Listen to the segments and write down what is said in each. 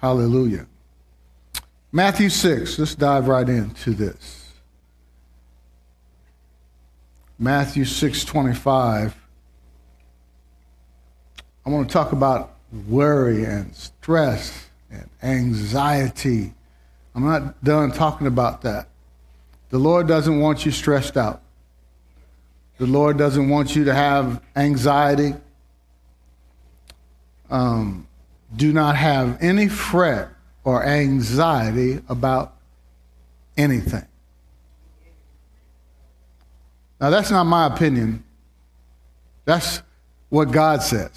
Hallelujah. Matthew 6, let's dive right into this. Matthew 6 25. I want to talk about worry and stress and anxiety. I'm not done talking about that. The Lord doesn't want you stressed out. The Lord doesn't want you to have anxiety. Um, do not have any fret or anxiety about anything. Now, that's not my opinion. That's what God says.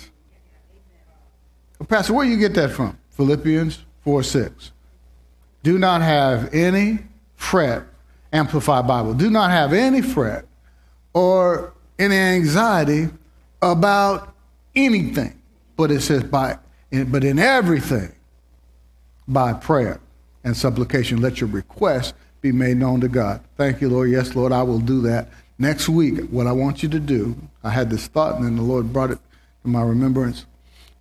Pastor, where do you get that from? Philippians 4 6. Do not have any fret, Amplified Bible. Do not have any fret or any anxiety about anything. But it says, by, but in everything, by prayer and supplication, let your requests be made known to God. Thank you, Lord. Yes, Lord, I will do that. Next week, what I want you to do, I had this thought, and then the Lord brought it to my remembrance.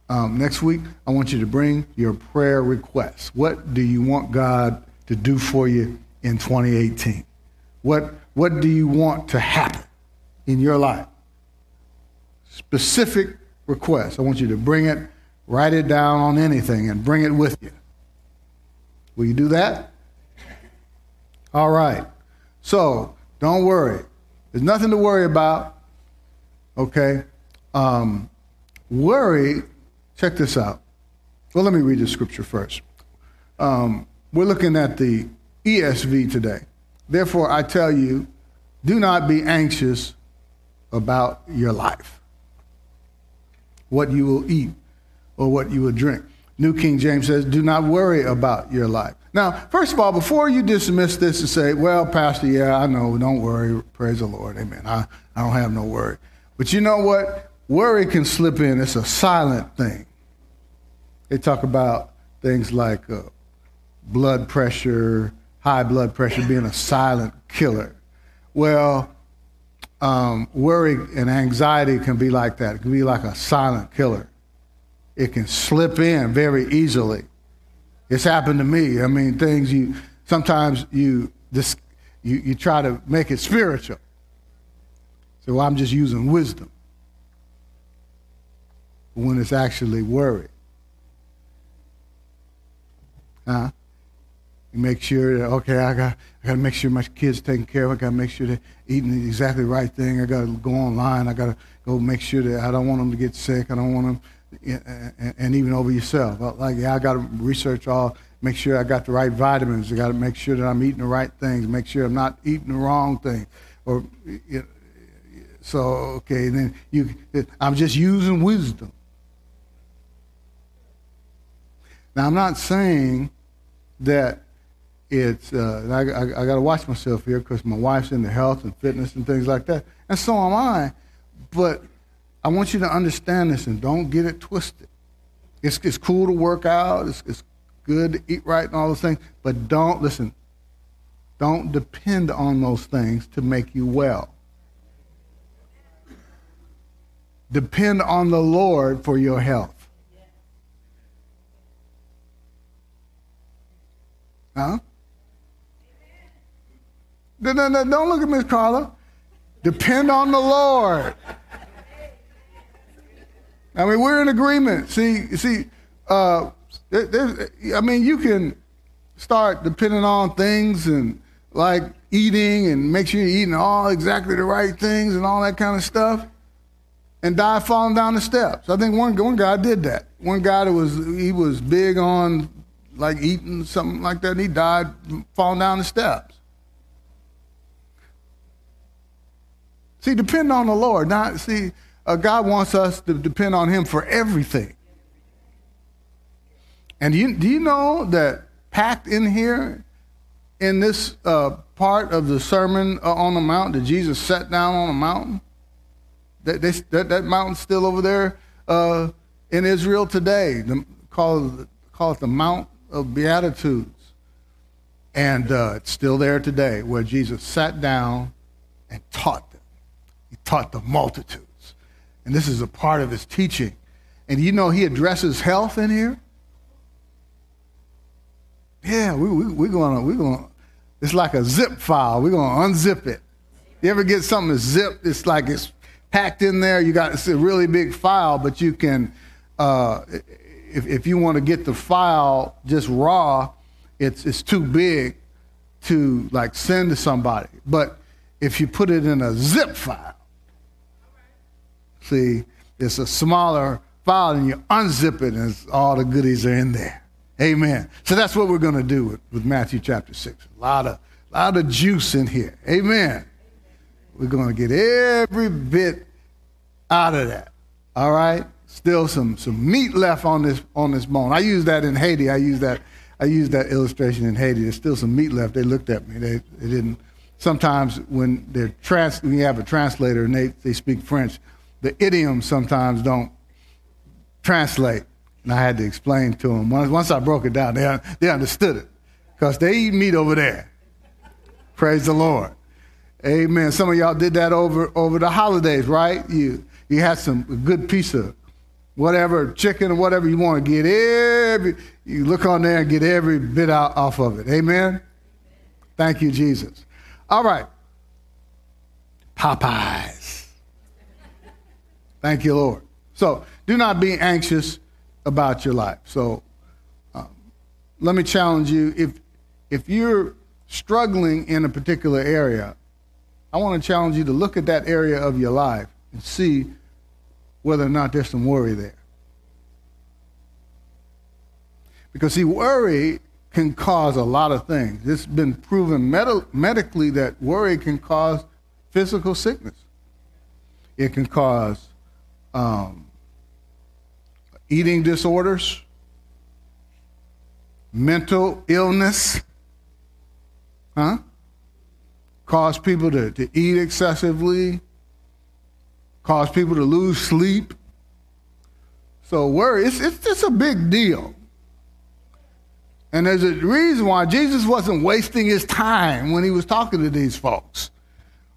Um, next week, I want you to bring your prayer requests. What do you want God to do for you in 2018? What, what do you want to happen in your life? Specific requests. I want you to bring it, write it down on anything, and bring it with you. Will you do that? All right. So don't worry. There's nothing to worry about. Okay? Um, worry, check this out. Well, let me read the scripture first. Um, we're looking at the ESV today. Therefore, I tell you, do not be anxious about your life, what you will eat or what you would drink. New King James says, do not worry about your life. Now, first of all, before you dismiss this and say, well, Pastor, yeah, I know, don't worry, praise the Lord, amen. I, I don't have no worry. But you know what? Worry can slip in, it's a silent thing. They talk about things like uh, blood pressure, high blood pressure being a silent killer. Well, um, worry and anxiety can be like that. It can be like a silent killer. It can slip in very easily. It's happened to me. I mean, things you sometimes you this you, you try to make it spiritual. So well, I'm just using wisdom when it's actually worry. Huh? You make sure that okay, I got I got to make sure my kids taken care of. I got to make sure they're eating the exactly right thing. I got to go online. I got to go make sure that I don't want them to get sick. I don't want them and even over yourself. Like, yeah, I got to research all, make sure I got the right vitamins. I got to make sure that I'm eating the right things, make sure I'm not eating the wrong thing. Or, so, okay, then you, I'm just using wisdom. Now, I'm not saying that it's, uh, I, I, I got to watch myself here because my wife's into health and fitness and things like that. And so am I. But I want you to understand this and don't get it twisted. It's, it's cool to work out, it's, it's good to eat right and all those things, but don't, listen, don't depend on those things to make you well. Depend on the Lord for your health. Huh? No, no, no, don't look at Miss Carla. Depend on the Lord. I mean, we're in agreement. See, see, uh, I mean, you can start depending on things and like eating and make sure you're eating all exactly the right things and all that kind of stuff, and die falling down the steps. I think one one guy did that. One guy that was he was big on like eating something like that, and he died falling down the steps. See, depend on the Lord. Not see uh, God wants us to depend on Him for everything. And do you, do you know that packed in here, in this uh, part of the Sermon uh, on the Mount, that Jesus sat down on a mountain? That, they, that, that mountain's still over there uh, in Israel today. The, call, call it the Mount of Beatitudes. And uh, it's still there today, where Jesus sat down and taught them. He taught the multitude. And this is a part of his teaching. And you know he addresses health in here? Yeah, we, we, we're going we're to, it's like a zip file. We're going to unzip it. You ever get something zipped? It's like it's packed in there. You got, it's a really big file, but you can, uh, if, if you want to get the file just raw, it's, it's too big to like send to somebody. But if you put it in a zip file, see, it's a smaller file and you unzip it and all the goodies are in there. Amen. So that's what we're going to do with, with Matthew chapter 6. A lot of, lot of juice in here. Amen. We're going to get every bit out of that. All right? Still some, some meat left on this, on this bone. I use that in Haiti. I use that, I use that illustration in Haiti. There's still some meat left. They looked at me. They, they didn't. Sometimes when, they're trans, when you have a translator and they, they speak French, the idioms sometimes don't translate. And I had to explain to them. Once, once I broke it down, they, they understood it because they eat meat over there. Praise the Lord. Amen. Some of y'all did that over, over the holidays, right? You, you had some good piece of whatever, chicken or whatever you want to get every, you look on there and get every bit out off of it. Amen. Thank you, Jesus. All right. Popeyes. Thank you, Lord. So do not be anxious about your life. So um, let me challenge you if if you're struggling in a particular area, I want to challenge you to look at that area of your life and see whether or not there's some worry there. Because see, worry can cause a lot of things. It's been proven med- medically that worry can cause physical sickness. It can cause um, eating disorders, mental illness, huh? Cause people to, to eat excessively, cause people to lose sleep. So worry, it's, it's just a big deal. And there's a reason why Jesus wasn't wasting his time when he was talking to these folks.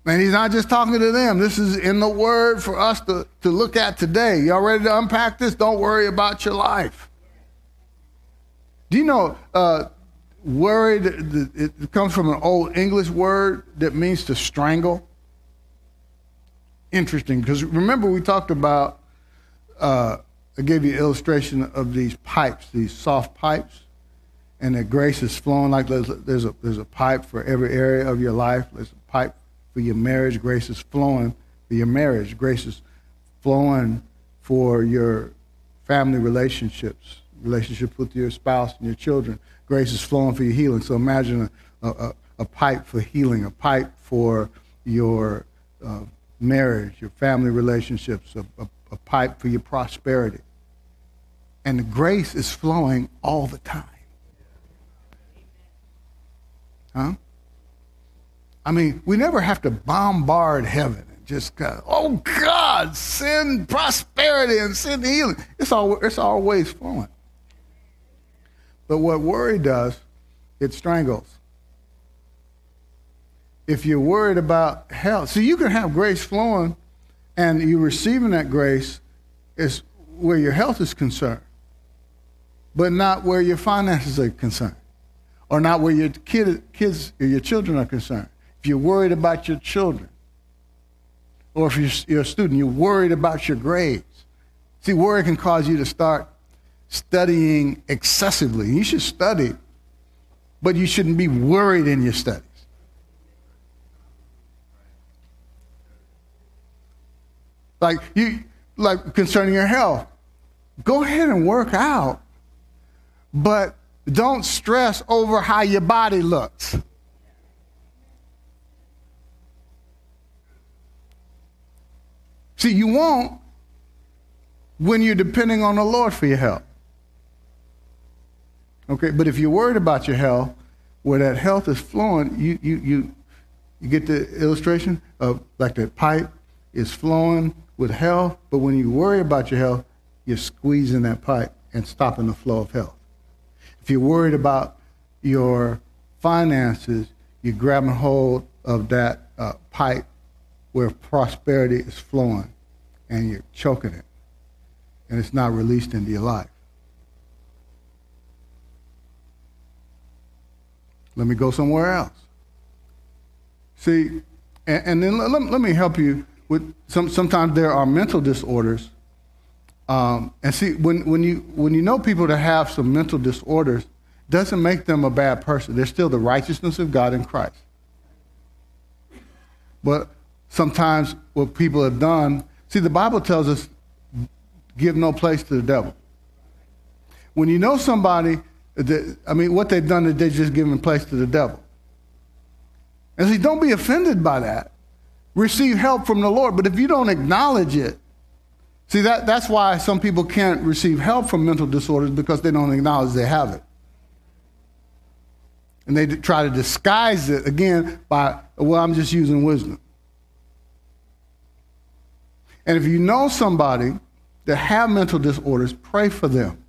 And he's not just talking to them. This is in the word for us to, to look at today. Y'all ready to unpack this? Don't worry about your life. Do you know uh, worried, it comes from an old English word that means to strangle? Interesting, because remember we talked about, uh, I gave you an illustration of these pipes, these soft pipes, and that grace is flowing like there's a, there's a, there's a pipe for every area of your life. There's a pipe for your marriage. Grace is flowing for your marriage. Grace is flowing for your family relationships, relationship with your spouse and your children. Grace is flowing for your healing. So imagine a, a, a pipe for healing, a pipe for your uh, marriage, your family relationships, a, a, a pipe for your prosperity. And the grace is flowing all the time. Huh? I mean, we never have to bombard heaven and just go, oh God, send prosperity and send healing. It's, all, it's always flowing. But what worry does, it strangles. If you're worried about health, so you can have grace flowing and you're receiving that grace is where your health is concerned, but not where your finances are concerned, or not where your kid, kids or your children are concerned if you're worried about your children, or if you're, a student, you're worried about your grades. See, worry can cause you to start studying excessively. You should study, but you shouldn't be worried in your studies. Like you like concerning your health. Go ahead and work out, but don't stress over how your body looks. See, you won't when you're depending on the Lord for your help. Okay, but if you're worried about your health, where that health is flowing, you you you you get the illustration of like that pipe is flowing with health, but when you worry about your health, you're squeezing that pipe and stopping the flow of health. If you're worried about your finances, you're grabbing hold of that uh, pipe where prosperity is flowing and you're choking it and it's not released into your life. Let me go somewhere else. See, and, and then let, let, me help you with some. Sometimes there are mental disorders, um, and see when when you when you know people that have some mental disorders, doesn't make them a bad person. They're still the righteousness of God in Christ. But sometimes what people have done, see, the Bible tells us, give no place to the devil. When you know somebody, that, I mean, what they've done is they've just given place to the devil. And see, don't be offended by that. Receive help from the Lord. But if you don't acknowledge it, see, that, that's why some people can't receive help from mental disorders because they don't acknowledge they have it. And they try to disguise it again by, well, I'm just using wisdom. And if you know somebody that have mental disorders, pray for them.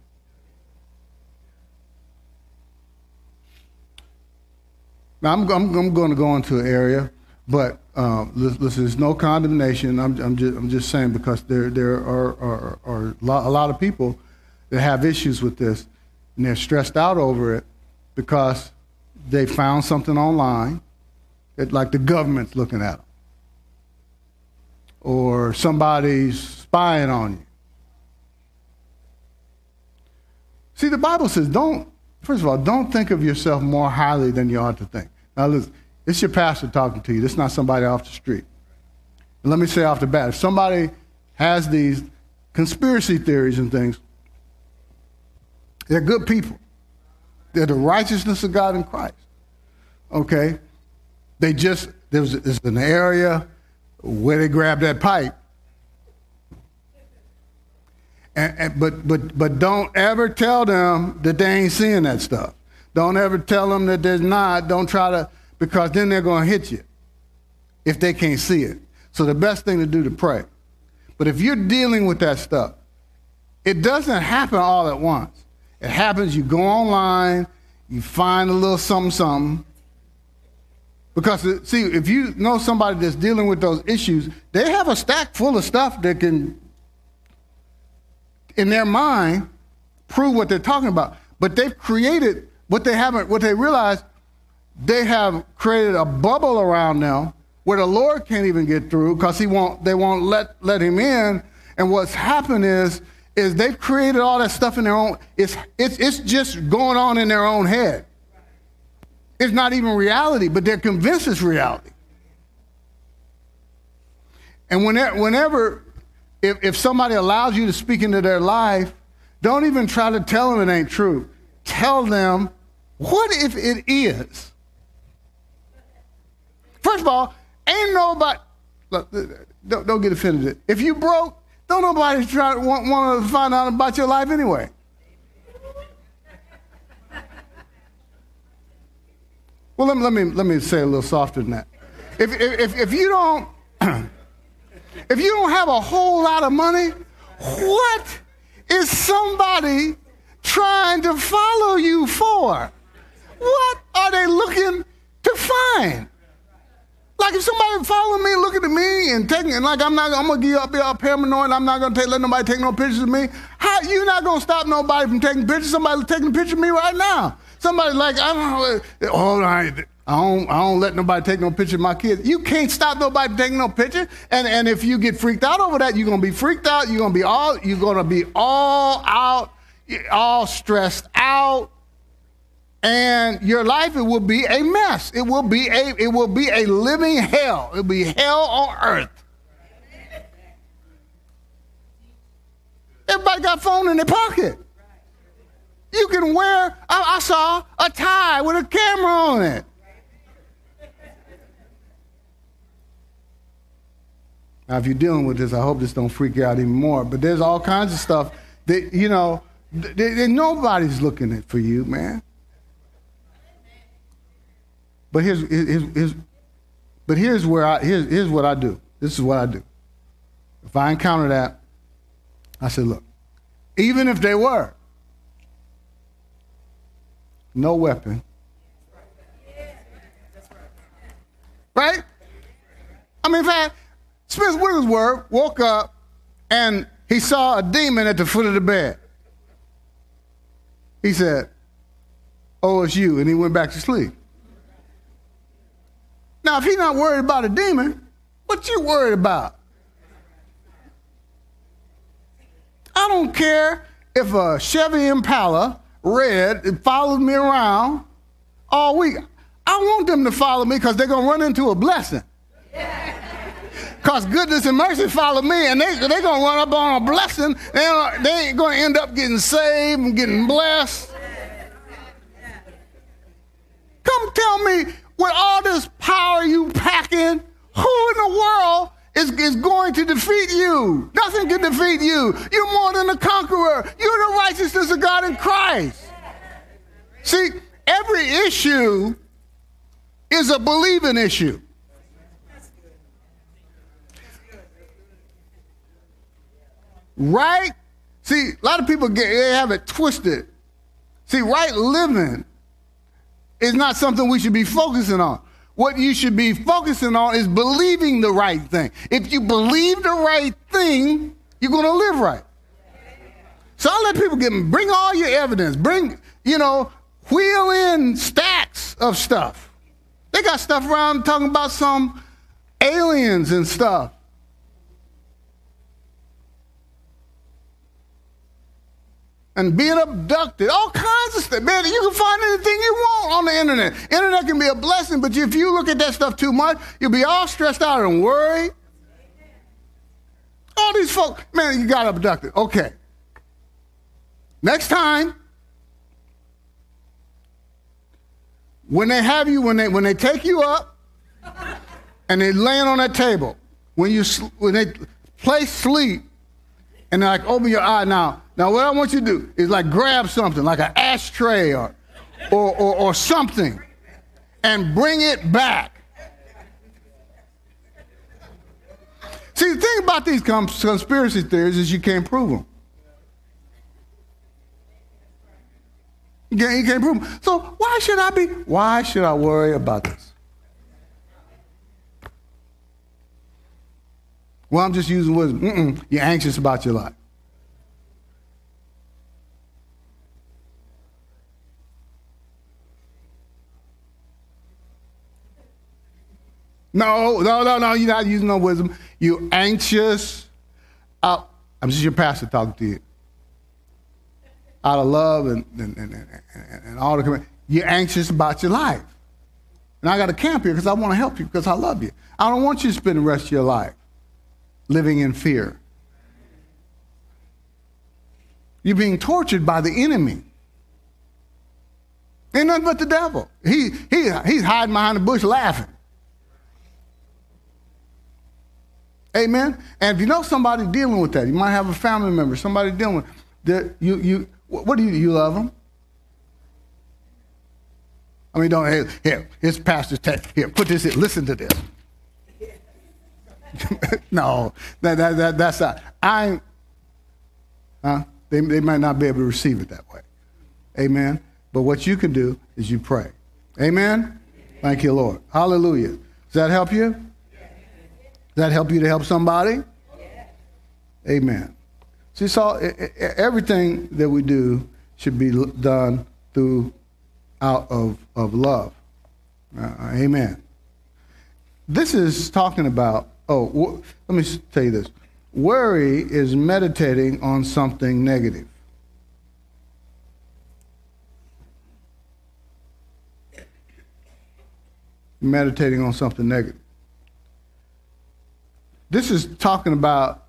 Now, I'm, I'm, I'm going to go into an area, but um, listen, there's no condemnation. I'm, I'm, just, I'm just saying because there, there are, are, are a lot of people that have issues with this, and they're stressed out over it because they found something online that, like, the government's looking at them, or somebody's spying on you. See, the Bible says, don't, first of all, don't think of yourself more highly than you ought to think. Now, listen, it's your pastor talking to you. This is not somebody off the street. And let me say off the bat if somebody has these conspiracy theories and things, they're good people. They're the righteousness of God in Christ. Okay? They just, there's, there's an area where they grabbed that pipe. And, and, but, but, but don't ever tell them that they ain't seeing that stuff. Don't ever tell them that there's not. Don't try to, because then they're going to hit you if they can't see it. So the best thing to do to pray. But if you're dealing with that stuff, it doesn't happen all at once. It happens, you go online, you find a little something, something. Because, uh, see, if you know somebody that's dealing with those issues, they have a stack full of stuff that can, in their mind, prove what they're talking about. But they've created what they haven't, what they realize, they have created a bubble around them where the Lord can't even get through because he won't, they won't let, let him in. And what's happened is, is they've created all that stuff in their own, it's, it's, it's just going on in their own head. It's not even reality, but they're convinced it's reality. And whenever, whenever if, if somebody allows you to speak into their life, don't even try to tell them it ain't true. Tell them what if it is? First of all, ain't nobody, look, don't, don't get offended. If you broke, don't nobody try, want, want to find out about your life anyway. Well, let me, let me, let me say a little softer than that. If, if, if you don't, if you don't have a whole lot of money, what is somebody trying to follow you for? What are they looking to find? Like if somebody following me, looking at me and taking, and like I'm not, I'm gonna give up, be all paranoid. I'm not gonna take, let nobody take no pictures of me. How you not gonna stop nobody from taking pictures? Somebody taking a picture of me right now. Somebody like I don't know. Oh, I, I don't, I don't let nobody take no picture of my kids. You can't stop nobody taking no picture. And and if you get freaked out over that, you're gonna be freaked out. You're gonna be all, you're gonna be all out, all stressed out and your life it will be a mess. It will be a it will be a living hell. It will be hell on earth. Everybody got phone in their pocket. You can wear. I, I saw a tie with a camera on it. Now, if you're dealing with this, I hope this don't freak you out even more. But there's all kinds of stuff that you know. Th- th- nobody's looking at for you, man. But here's, here's, here's, but here's where I here's, here's what I do. This is what I do. If I encounter that, I say, look, even if they were, no weapon. Right? I mean, in fact, Smith Wigglesworth woke up and he saw a demon at the foot of the bed. He said, Oh, it's you. And he went back to sleep. Now, if he's not worried about a demon, what you worried about? I don't care if a Chevy Impala red follows me around all week. I want them to follow me because they're going to run into a blessing. Because goodness and mercy follow me, and they, they're going to run up on a blessing. They, they ain't going to end up getting saved and getting blessed. Come tell me, with all this power you packing, who in the world is, is going to defeat you? Nothing can defeat you. You're more than a conqueror. You're the righteousness of God in Christ. See, every issue is a believing issue. Right? See, a lot of people get they have it twisted. See, right living is not something we should be focusing on. What you should be focusing on is believing the right thing. If you believe the right thing, you're going to live right. So I let people get bring all your evidence. Bring, you know, wheel in stacks of stuff. They got stuff around talking about some aliens and stuff. And being abducted, all kinds of stuff. Man, you can find anything you want on the internet. Internet can be a blessing, but if you look at that stuff too much, you'll be all stressed out and worried. All these folks, man, you got abducted. Okay. Next time, when they have you, when they when they take you up, and they laying on that table, when you when they place sleep, and they're like, open your eye now. Now, what I want you to do is like grab something, like an ashtray or, or, or, or something, and bring it back. See, the thing about these conspiracy theories is you can't prove them. You can't, you can't prove them. So why should I be? Why should I worry about this? Well, I'm just using wisdom. Mm-mm. You're anxious about your life. No, no, no, no. You're not using no wisdom. You're anxious. I'm just your pastor talking to you. Out of love and, and, and, and, and all the you're anxious about your life. And I got to camp here because I want to help you because I love you. I don't want you to spend the rest of your life living in fear. You're being tortured by the enemy. Ain't nothing but the devil. He, he, he's hiding behind the bush laughing. Amen. And if you know somebody dealing with that, you might have a family member, somebody dealing with that. You, you, what do you, you love them? I mean, don't, here, here his pastor's text. Here, put this listen to this. no, that, that, that, that's not. I, huh? They, they might not be able to receive it that way. Amen. But what you can do is you pray. Amen. Thank you, Lord. Hallelujah. Does that help you? That help you to help somebody? Amen. See, so everything that we do should be done through out of, of love. Uh, amen. This is talking about Oh, let me tell you this. Worry is meditating on something negative. Meditating on something negative. This is talking about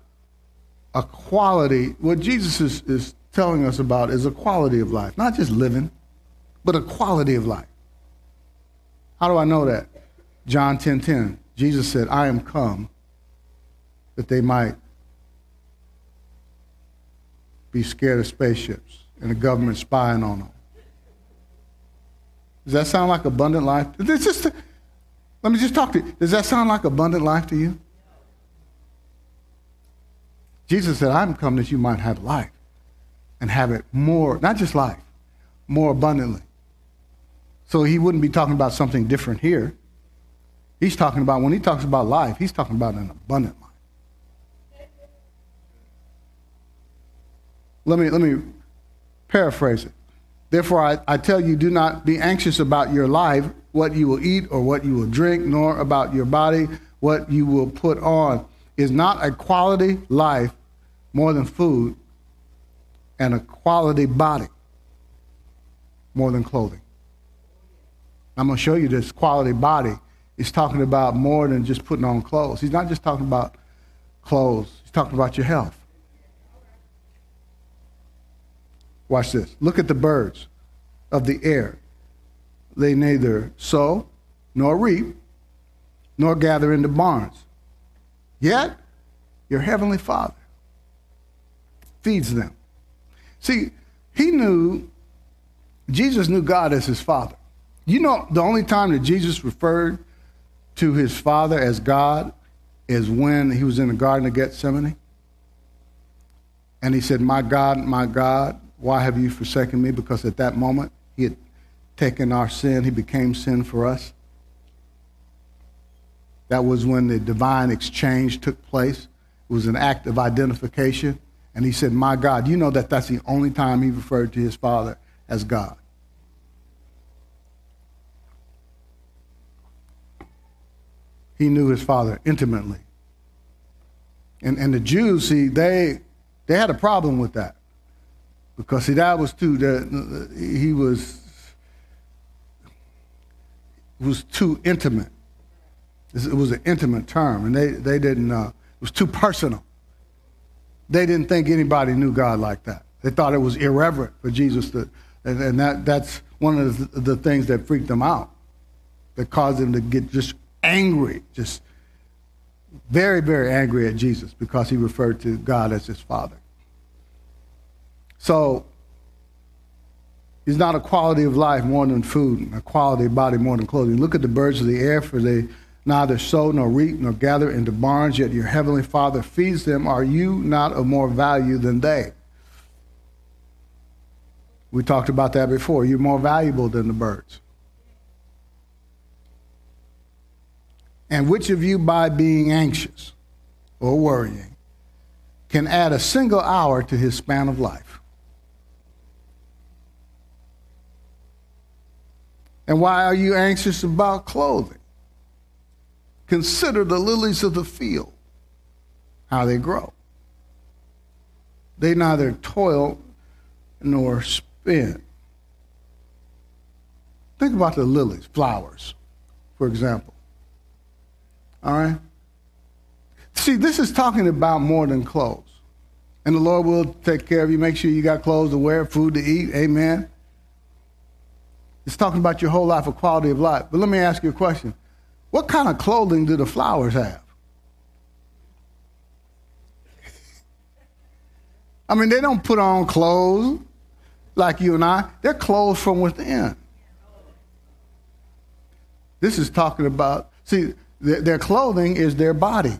a quality. What Jesus is, is telling us about is a quality of life, not just living, but a quality of life. How do I know that? John 10 10. Jesus said, I am come that they might be scared of spaceships and the government spying on them. Does that sound like abundant life? Just, let me just talk to you. Does that sound like abundant life to you? Jesus said, I'm come that you might have life and have it more, not just life, more abundantly. So he wouldn't be talking about something different here. He's talking about, when he talks about life, he's talking about an abundant life. Let me, let me paraphrase it. Therefore, I, I tell you, do not be anxious about your life, what you will eat or what you will drink, nor about your body what you will put on. Is not a quality life more than food and a quality body more than clothing? I'm going to show you this quality body. He's talking about more than just putting on clothes. He's not just talking about clothes, he's talking about your health. Watch this. Look at the birds of the air. They neither sow nor reap nor gather into barns. Yet, your heavenly Father feeds them. See, he knew, Jesus knew God as his Father. You know, the only time that Jesus referred to his Father as God is when he was in the Garden of Gethsemane. And he said, My God, my God, why have you forsaken me? Because at that moment, he had taken our sin, he became sin for us. That was when the divine exchange took place. It was an act of identification. And he said, My God, you know that that's the only time he referred to his Father as God. He knew his Father intimately. And, and the Jews, see, they, they had a problem with that. Because see, that was too that he was was too intimate. It was an intimate term, and they they didn't. Uh, it was too personal. They didn't think anybody knew God like that. They thought it was irreverent for Jesus to, and, and that that's one of the, the things that freaked them out, that caused them to get just angry, just very very angry at Jesus because he referred to God as his Father. So it's not a quality of life more than food, a quality of body more than clothing. Look at the birds of the air, for they neither sow nor reap nor gather into barns, yet your heavenly Father feeds them. Are you not of more value than they? We talked about that before. You're more valuable than the birds. And which of you, by being anxious or worrying, can add a single hour to his span of life? And why are you anxious about clothing? Consider the lilies of the field, how they grow. They neither toil nor spin. Think about the lilies, flowers, for example. All right? See, this is talking about more than clothes. And the Lord will take care of you, make sure you got clothes to wear, food to eat. Amen. It's talking about your whole life, a quality of life. But let me ask you a question. What kind of clothing do the flowers have? I mean, they don't put on clothes like you and I. They're clothes from within. This is talking about, see, their, their clothing is their body.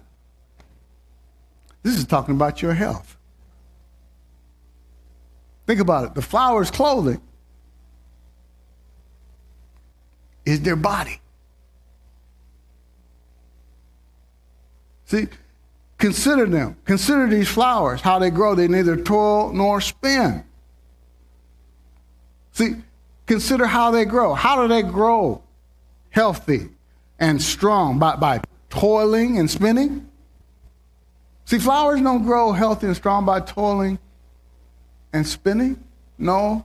This is talking about your health. Think about it. The flower's clothing is their body. See, consider them. Consider these flowers, how they grow. They neither toil nor spin. See, consider how they grow. How do they grow healthy and strong? By, by toiling and spinning? See, flowers don't grow healthy and strong by toiling and spinning. No.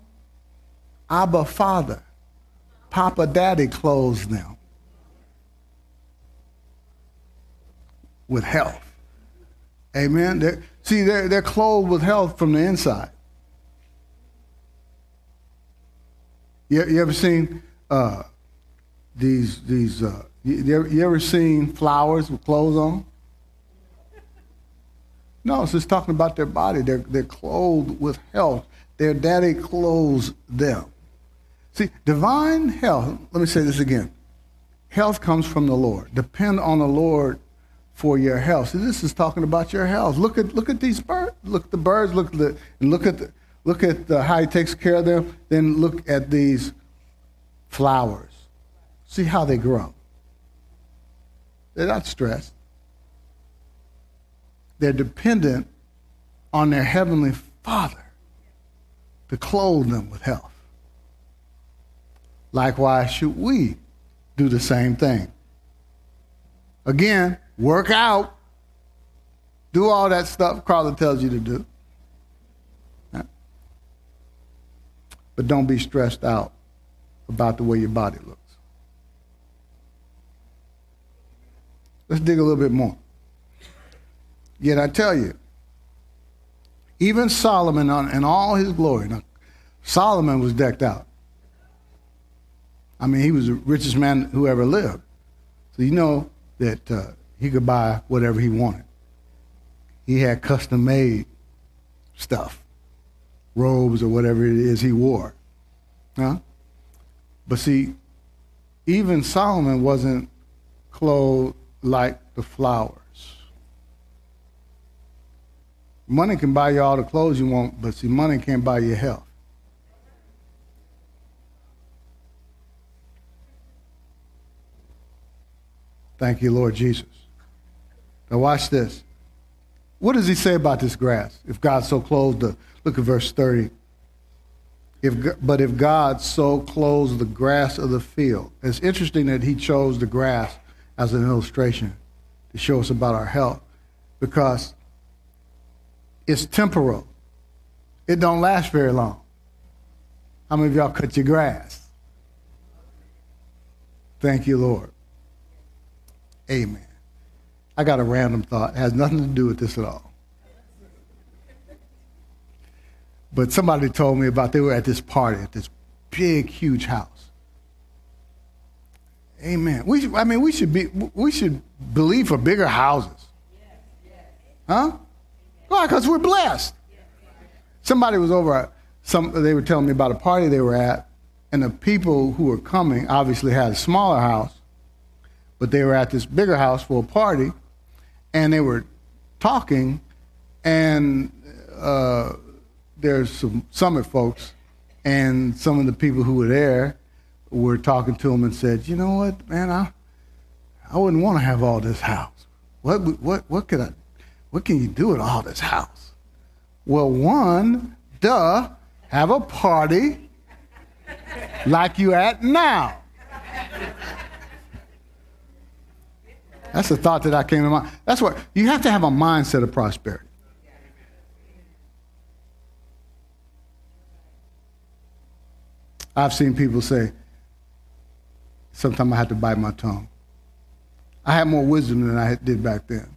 Abba Father Papa Daddy clothes them with health. Amen. They're, see, they're, they're clothed with health from the inside. You, you ever seen uh, these, these uh, you, ever, you ever seen flowers with clothes on? No, it's just talking about their body. They're, they're clothed with health. Their daddy clothes them. See, divine health, let me say this again. Health comes from the Lord. Depend on the Lord for your health. See, this is talking about your health. Look at look at these birds. Look at the birds. Look at the and look at the, look at the, how he takes care of them. Then look at these flowers. See how they grow. They're not stressed. They're dependent on their heavenly Father to clothe them with health. Likewise, should we do the same thing. Again, work out. Do all that stuff Carla tells you to do. But don't be stressed out about the way your body looks. Let's dig a little bit more. Yet I tell you, even Solomon in all his glory, now, Solomon was decked out. I mean, he was the richest man who ever lived. So you know that uh, he could buy whatever he wanted. He had custom made stuff, robes or whatever it is he wore. Huh? But see, even Solomon wasn't clothed like the flowers. Money can buy you all the clothes you want, but see, money can't buy you health. Thank you, Lord Jesus. Now, watch this. What does he say about this grass? If God so clothed the, look at verse 30. If, but if God so clothes the grass of the field, it's interesting that he chose the grass as an illustration to show us about our health because it's temporal. It don't last very long. How many of y'all cut your grass? Thank you, Lord. Amen. I got a random thought. It has nothing to do with this at all. But somebody told me about they were at this party at this big, huge house. Amen. We, I mean, we should be, we should believe for bigger houses. Huh? Why? Because we're blessed. Somebody was over. Some they were telling me about a party they were at, and the people who were coming obviously had a smaller house, but they were at this bigger house for a party, and they were talking, and uh, there's some summit folks, and some of the people who were there were talking to them and said, "You know what, man, I I wouldn't want to have all this house. What what what could I what can you do with all this house? Well, one, duh, have a party like you at now. That's the thought that I came to mind. That's what you have to have a mindset of prosperity. I've seen people say, sometimes I have to bite my tongue. I have more wisdom than I did back then.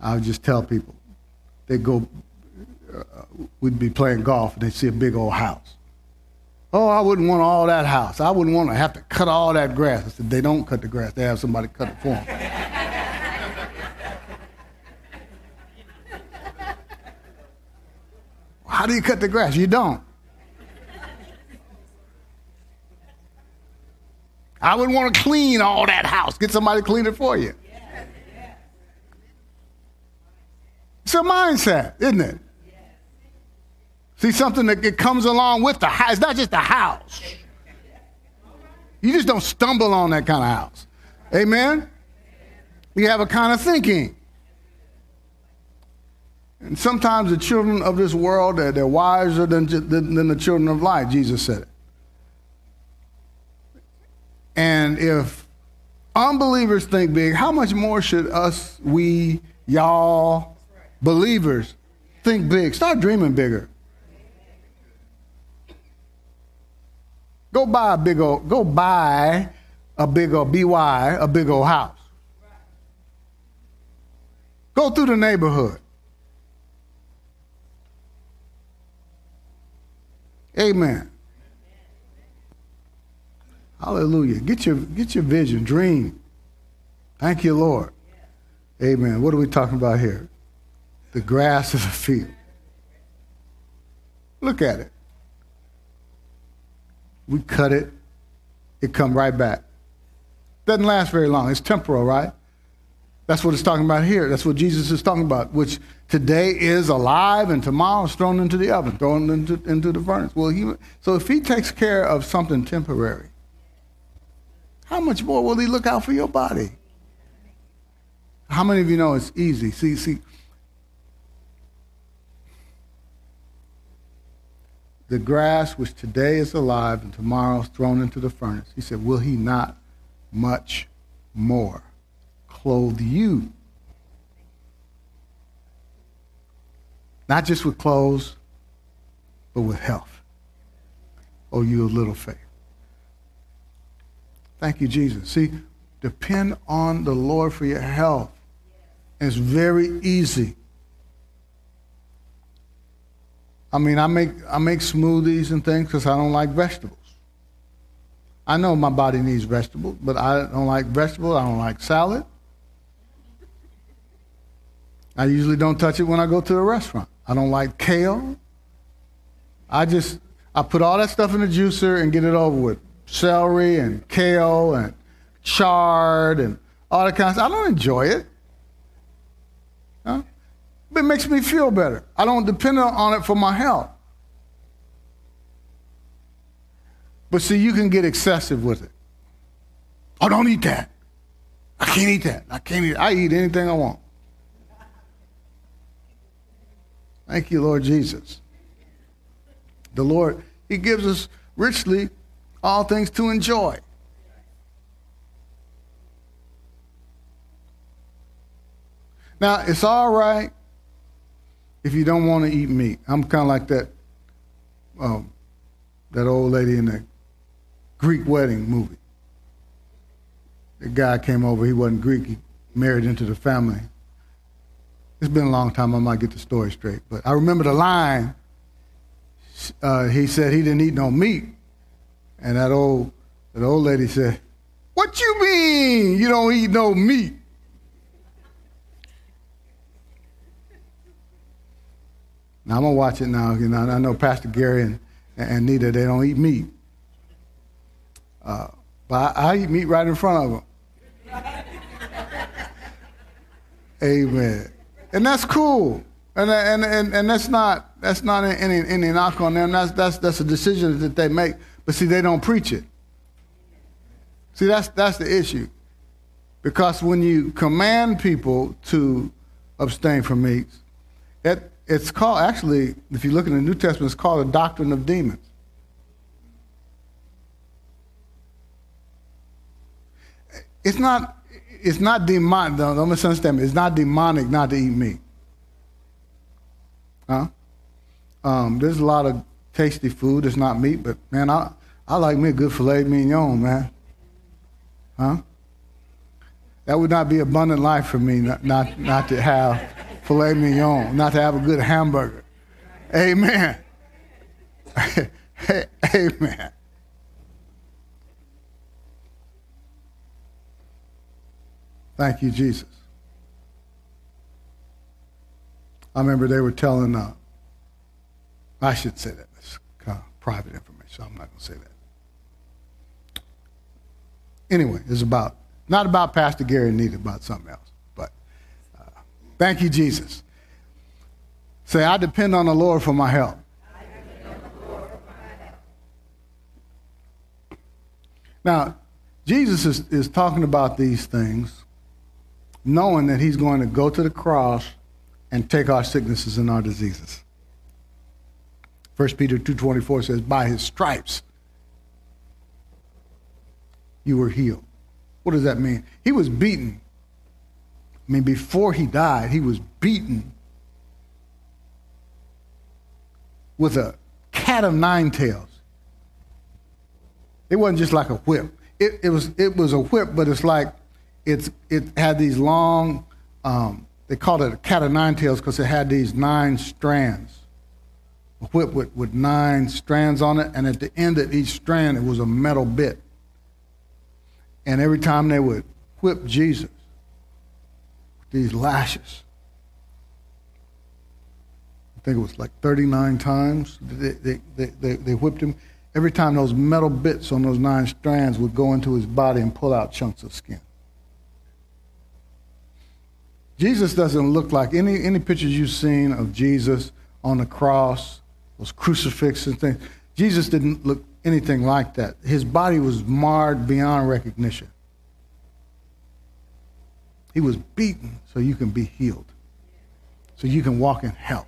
I would just tell people. They'd go, uh, we'd be playing golf and they'd see a big old house. Oh, I wouldn't want all that house. I wouldn't want to have to cut all that grass. I said, they don't cut the grass. They have somebody cut it for them. How do you cut the grass? You don't. I wouldn't want to clean all that house. Get somebody to clean it for you. It's a mindset, isn't it? See, something that it comes along with the house. It's not just a house. You just don't stumble on that kind of house. Amen? You have a kind of thinking. And sometimes the children of this world, they're, they're wiser than, than, than the children of light, Jesus said it. And if unbelievers think big, how much more should us, we, y'all, believers think big? Start dreaming bigger. Go buy a big old, go buy a big old BY, a big old house. Go through the neighborhood. Amen. Hallelujah. Get your, get your vision, dream. Thank you, Lord. Amen. What are we talking about here? The grass of the field. Look at it. We cut it, it come right back. Doesn't last very long. It's temporal, right? That's what it's talking about here. That's what Jesus is talking about, which today is alive and tomorrow is thrown into the oven, thrown into, into the furnace. Well, he, so if he takes care of something temporary, how much more will he look out for your body? How many of you know it's easy? See, see, the grass which today is alive and tomorrow is thrown into the furnace. He said, Will he not much more clothe you. Not just with clothes, but with health. Oh, you of little faith. Thank you, Jesus. See, depend on the Lord for your health. It's very easy. I mean, I make I make smoothies and things because I don't like vegetables. I know my body needs vegetables, but I don't like vegetables. I don't like salad. I usually don't touch it when I go to a restaurant. I don't like kale. I just I put all that stuff in the juicer and get it over with. Celery and kale and chard and all that kind of stuff. I don't enjoy it. Huh? But it makes me feel better. I don't depend on it for my health. But see, you can get excessive with it. Oh, don't eat that. I can't eat that. I can't eat. I eat anything I want. Thank you, Lord Jesus. The Lord, He gives us richly all things to enjoy. Now, it's all right if you don't want to eat meat. I'm kind of like that, um, that old lady in the Greek wedding movie. The guy came over, he wasn't Greek, he married into the family. It's been a long time, I might get the story straight. But I remember the line. Uh, he said he didn't eat no meat. And that old, that old lady said, What you mean you don't eat no meat? Now I'm gonna watch it now. You know, I know Pastor Gary and, and Nita, they don't eat meat. Uh, but I, I, eat meat right in front of them. Amen. And that's cool. And, and, and, and that's not that's not any, any knock on them. That's, that's, that's a decision that they make. But see, they don't preach it. See, that's, that's the issue. Because when you command people to abstain from meats, it, it's called, actually, if you look in the New Testament, it's called the doctrine of demons. It's not, it's not demonic. Don't, don't misunderstand me. It's not demonic not to eat meat. Huh? Um, there's a lot of tasty food that's not meat, but man, I, I like me a good filet mignon, man. Huh? That would not be abundant life for me not, not, not to have filet mignon, not to have a good hamburger. Amen. Amen. Thank you, Jesus. I remember they were telling, uh, I should say that. It's kind of private information, I'm not going to say that. Anyway, it's about, not about Pastor Gary Nita, about something else. Thank you, Jesus. Say, I depend on the Lord for my help. Now, Jesus is, is talking about these things knowing that he's going to go to the cross and take our sicknesses and our diseases. 1 Peter 2.24 says, by his stripes you were healed. What does that mean? He was beaten. I mean, before he died, he was beaten with a cat of nine tails. It wasn't just like a whip. It, it, was, it was a whip, but it's like it's, it had these long, um, they called it a cat of nine tails because it had these nine strands. A whip with, with nine strands on it, and at the end of each strand, it was a metal bit. And every time they would whip Jesus these lashes, I think it was like 39 times they, they, they, they, they whipped him. Every time those metal bits on those nine strands would go into his body and pull out chunks of skin. Jesus doesn't look like any, any pictures you've seen of Jesus on the cross, those crucifixes and things. Jesus didn't look anything like that. His body was marred beyond recognition. He was beaten so you can be healed, so you can walk in health.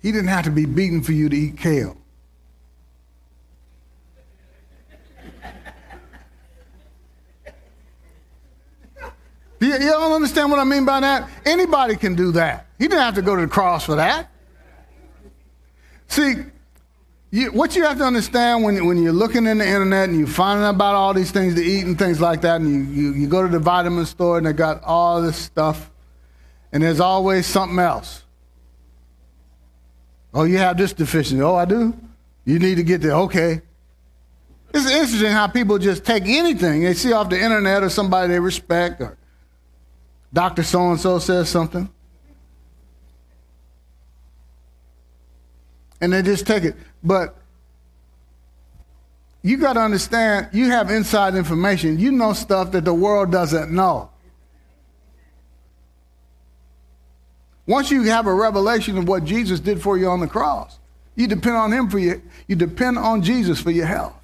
He didn't have to be beaten for you to eat kale. You, you don't understand what I mean by that? Anybody can do that. He didn't have to go to the cross for that. See, you, what you have to understand when, when you're looking in the internet and you're finding out about all these things to eat and things like that, and you, you, you go to the vitamin store and they got all this stuff, and there's always something else. Oh, you have this deficiency. Oh, I do? You need to get there. Okay. It's interesting how people just take anything they see off the internet or somebody they respect or Dr. So and so says something. And they just take it. But you got to understand, you have inside information. You know stuff that the world doesn't know. Once you have a revelation of what Jesus did for you on the cross, you depend on him for your you depend on Jesus for your health.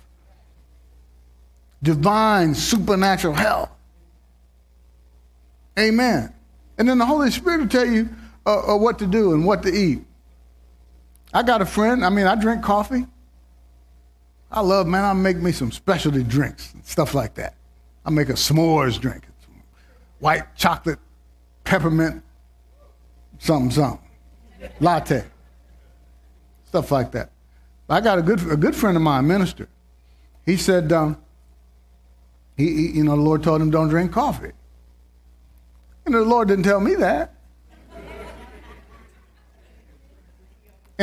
Divine supernatural health. Amen. And then the Holy Spirit will tell you uh, uh, what to do and what to eat. I got a friend, I mean, I drink coffee. I love, man, I make me some specialty drinks and stuff like that. I make a s'mores drink, white chocolate, peppermint, something, something, latte, stuff like that. I got a good, a good friend of mine, minister. He said, um, he, he, you know, the Lord told him don't drink coffee. And the Lord didn't tell me that.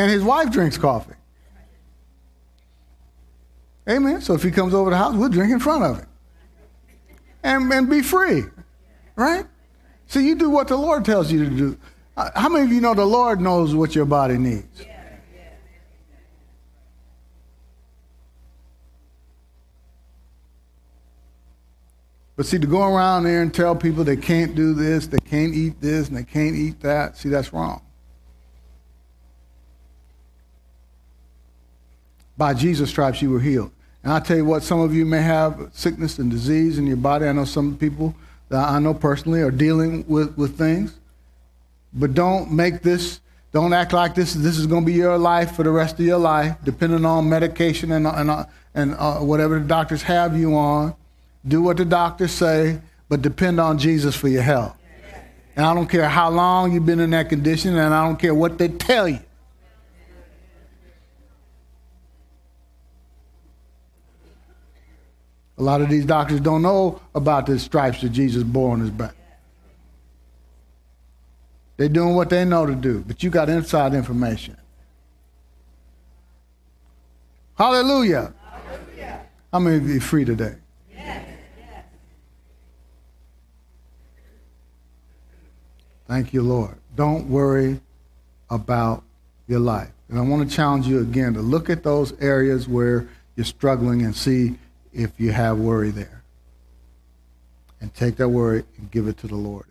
And his wife drinks coffee. Amen. So if he comes over the house, we'll drink in front of him. And, and be free. Right? So you do what the Lord tells you to do. Uh, how many of you know the Lord knows what your body needs? But see, to go around there and tell people they can't do this, they can't eat this, and they can't eat that, see, that's wrong. By Jesus' stripes, you were healed. And I tell you what, some of you may have sickness and disease in your body. I know some people that I know personally are dealing with, with things. But don't make this, don't act like this, this is going to be your life for the rest of your life, depending on medication and, and, and uh, whatever the doctors have you on. Do what the doctors say, but depend on Jesus for your health. And I don't care how long you've been in that condition, and I don't care what they tell you. A lot of these doctors don't know about the stripes that Jesus bore on his back. They're doing what they know to do, but you got inside information. Hallelujah. Hallelujah. How many of you free today? Thank you, Lord. Don't worry about your life. And I want to challenge you again to look at those areas where you're struggling and see if you have worry there. And take that worry and give it to the Lord.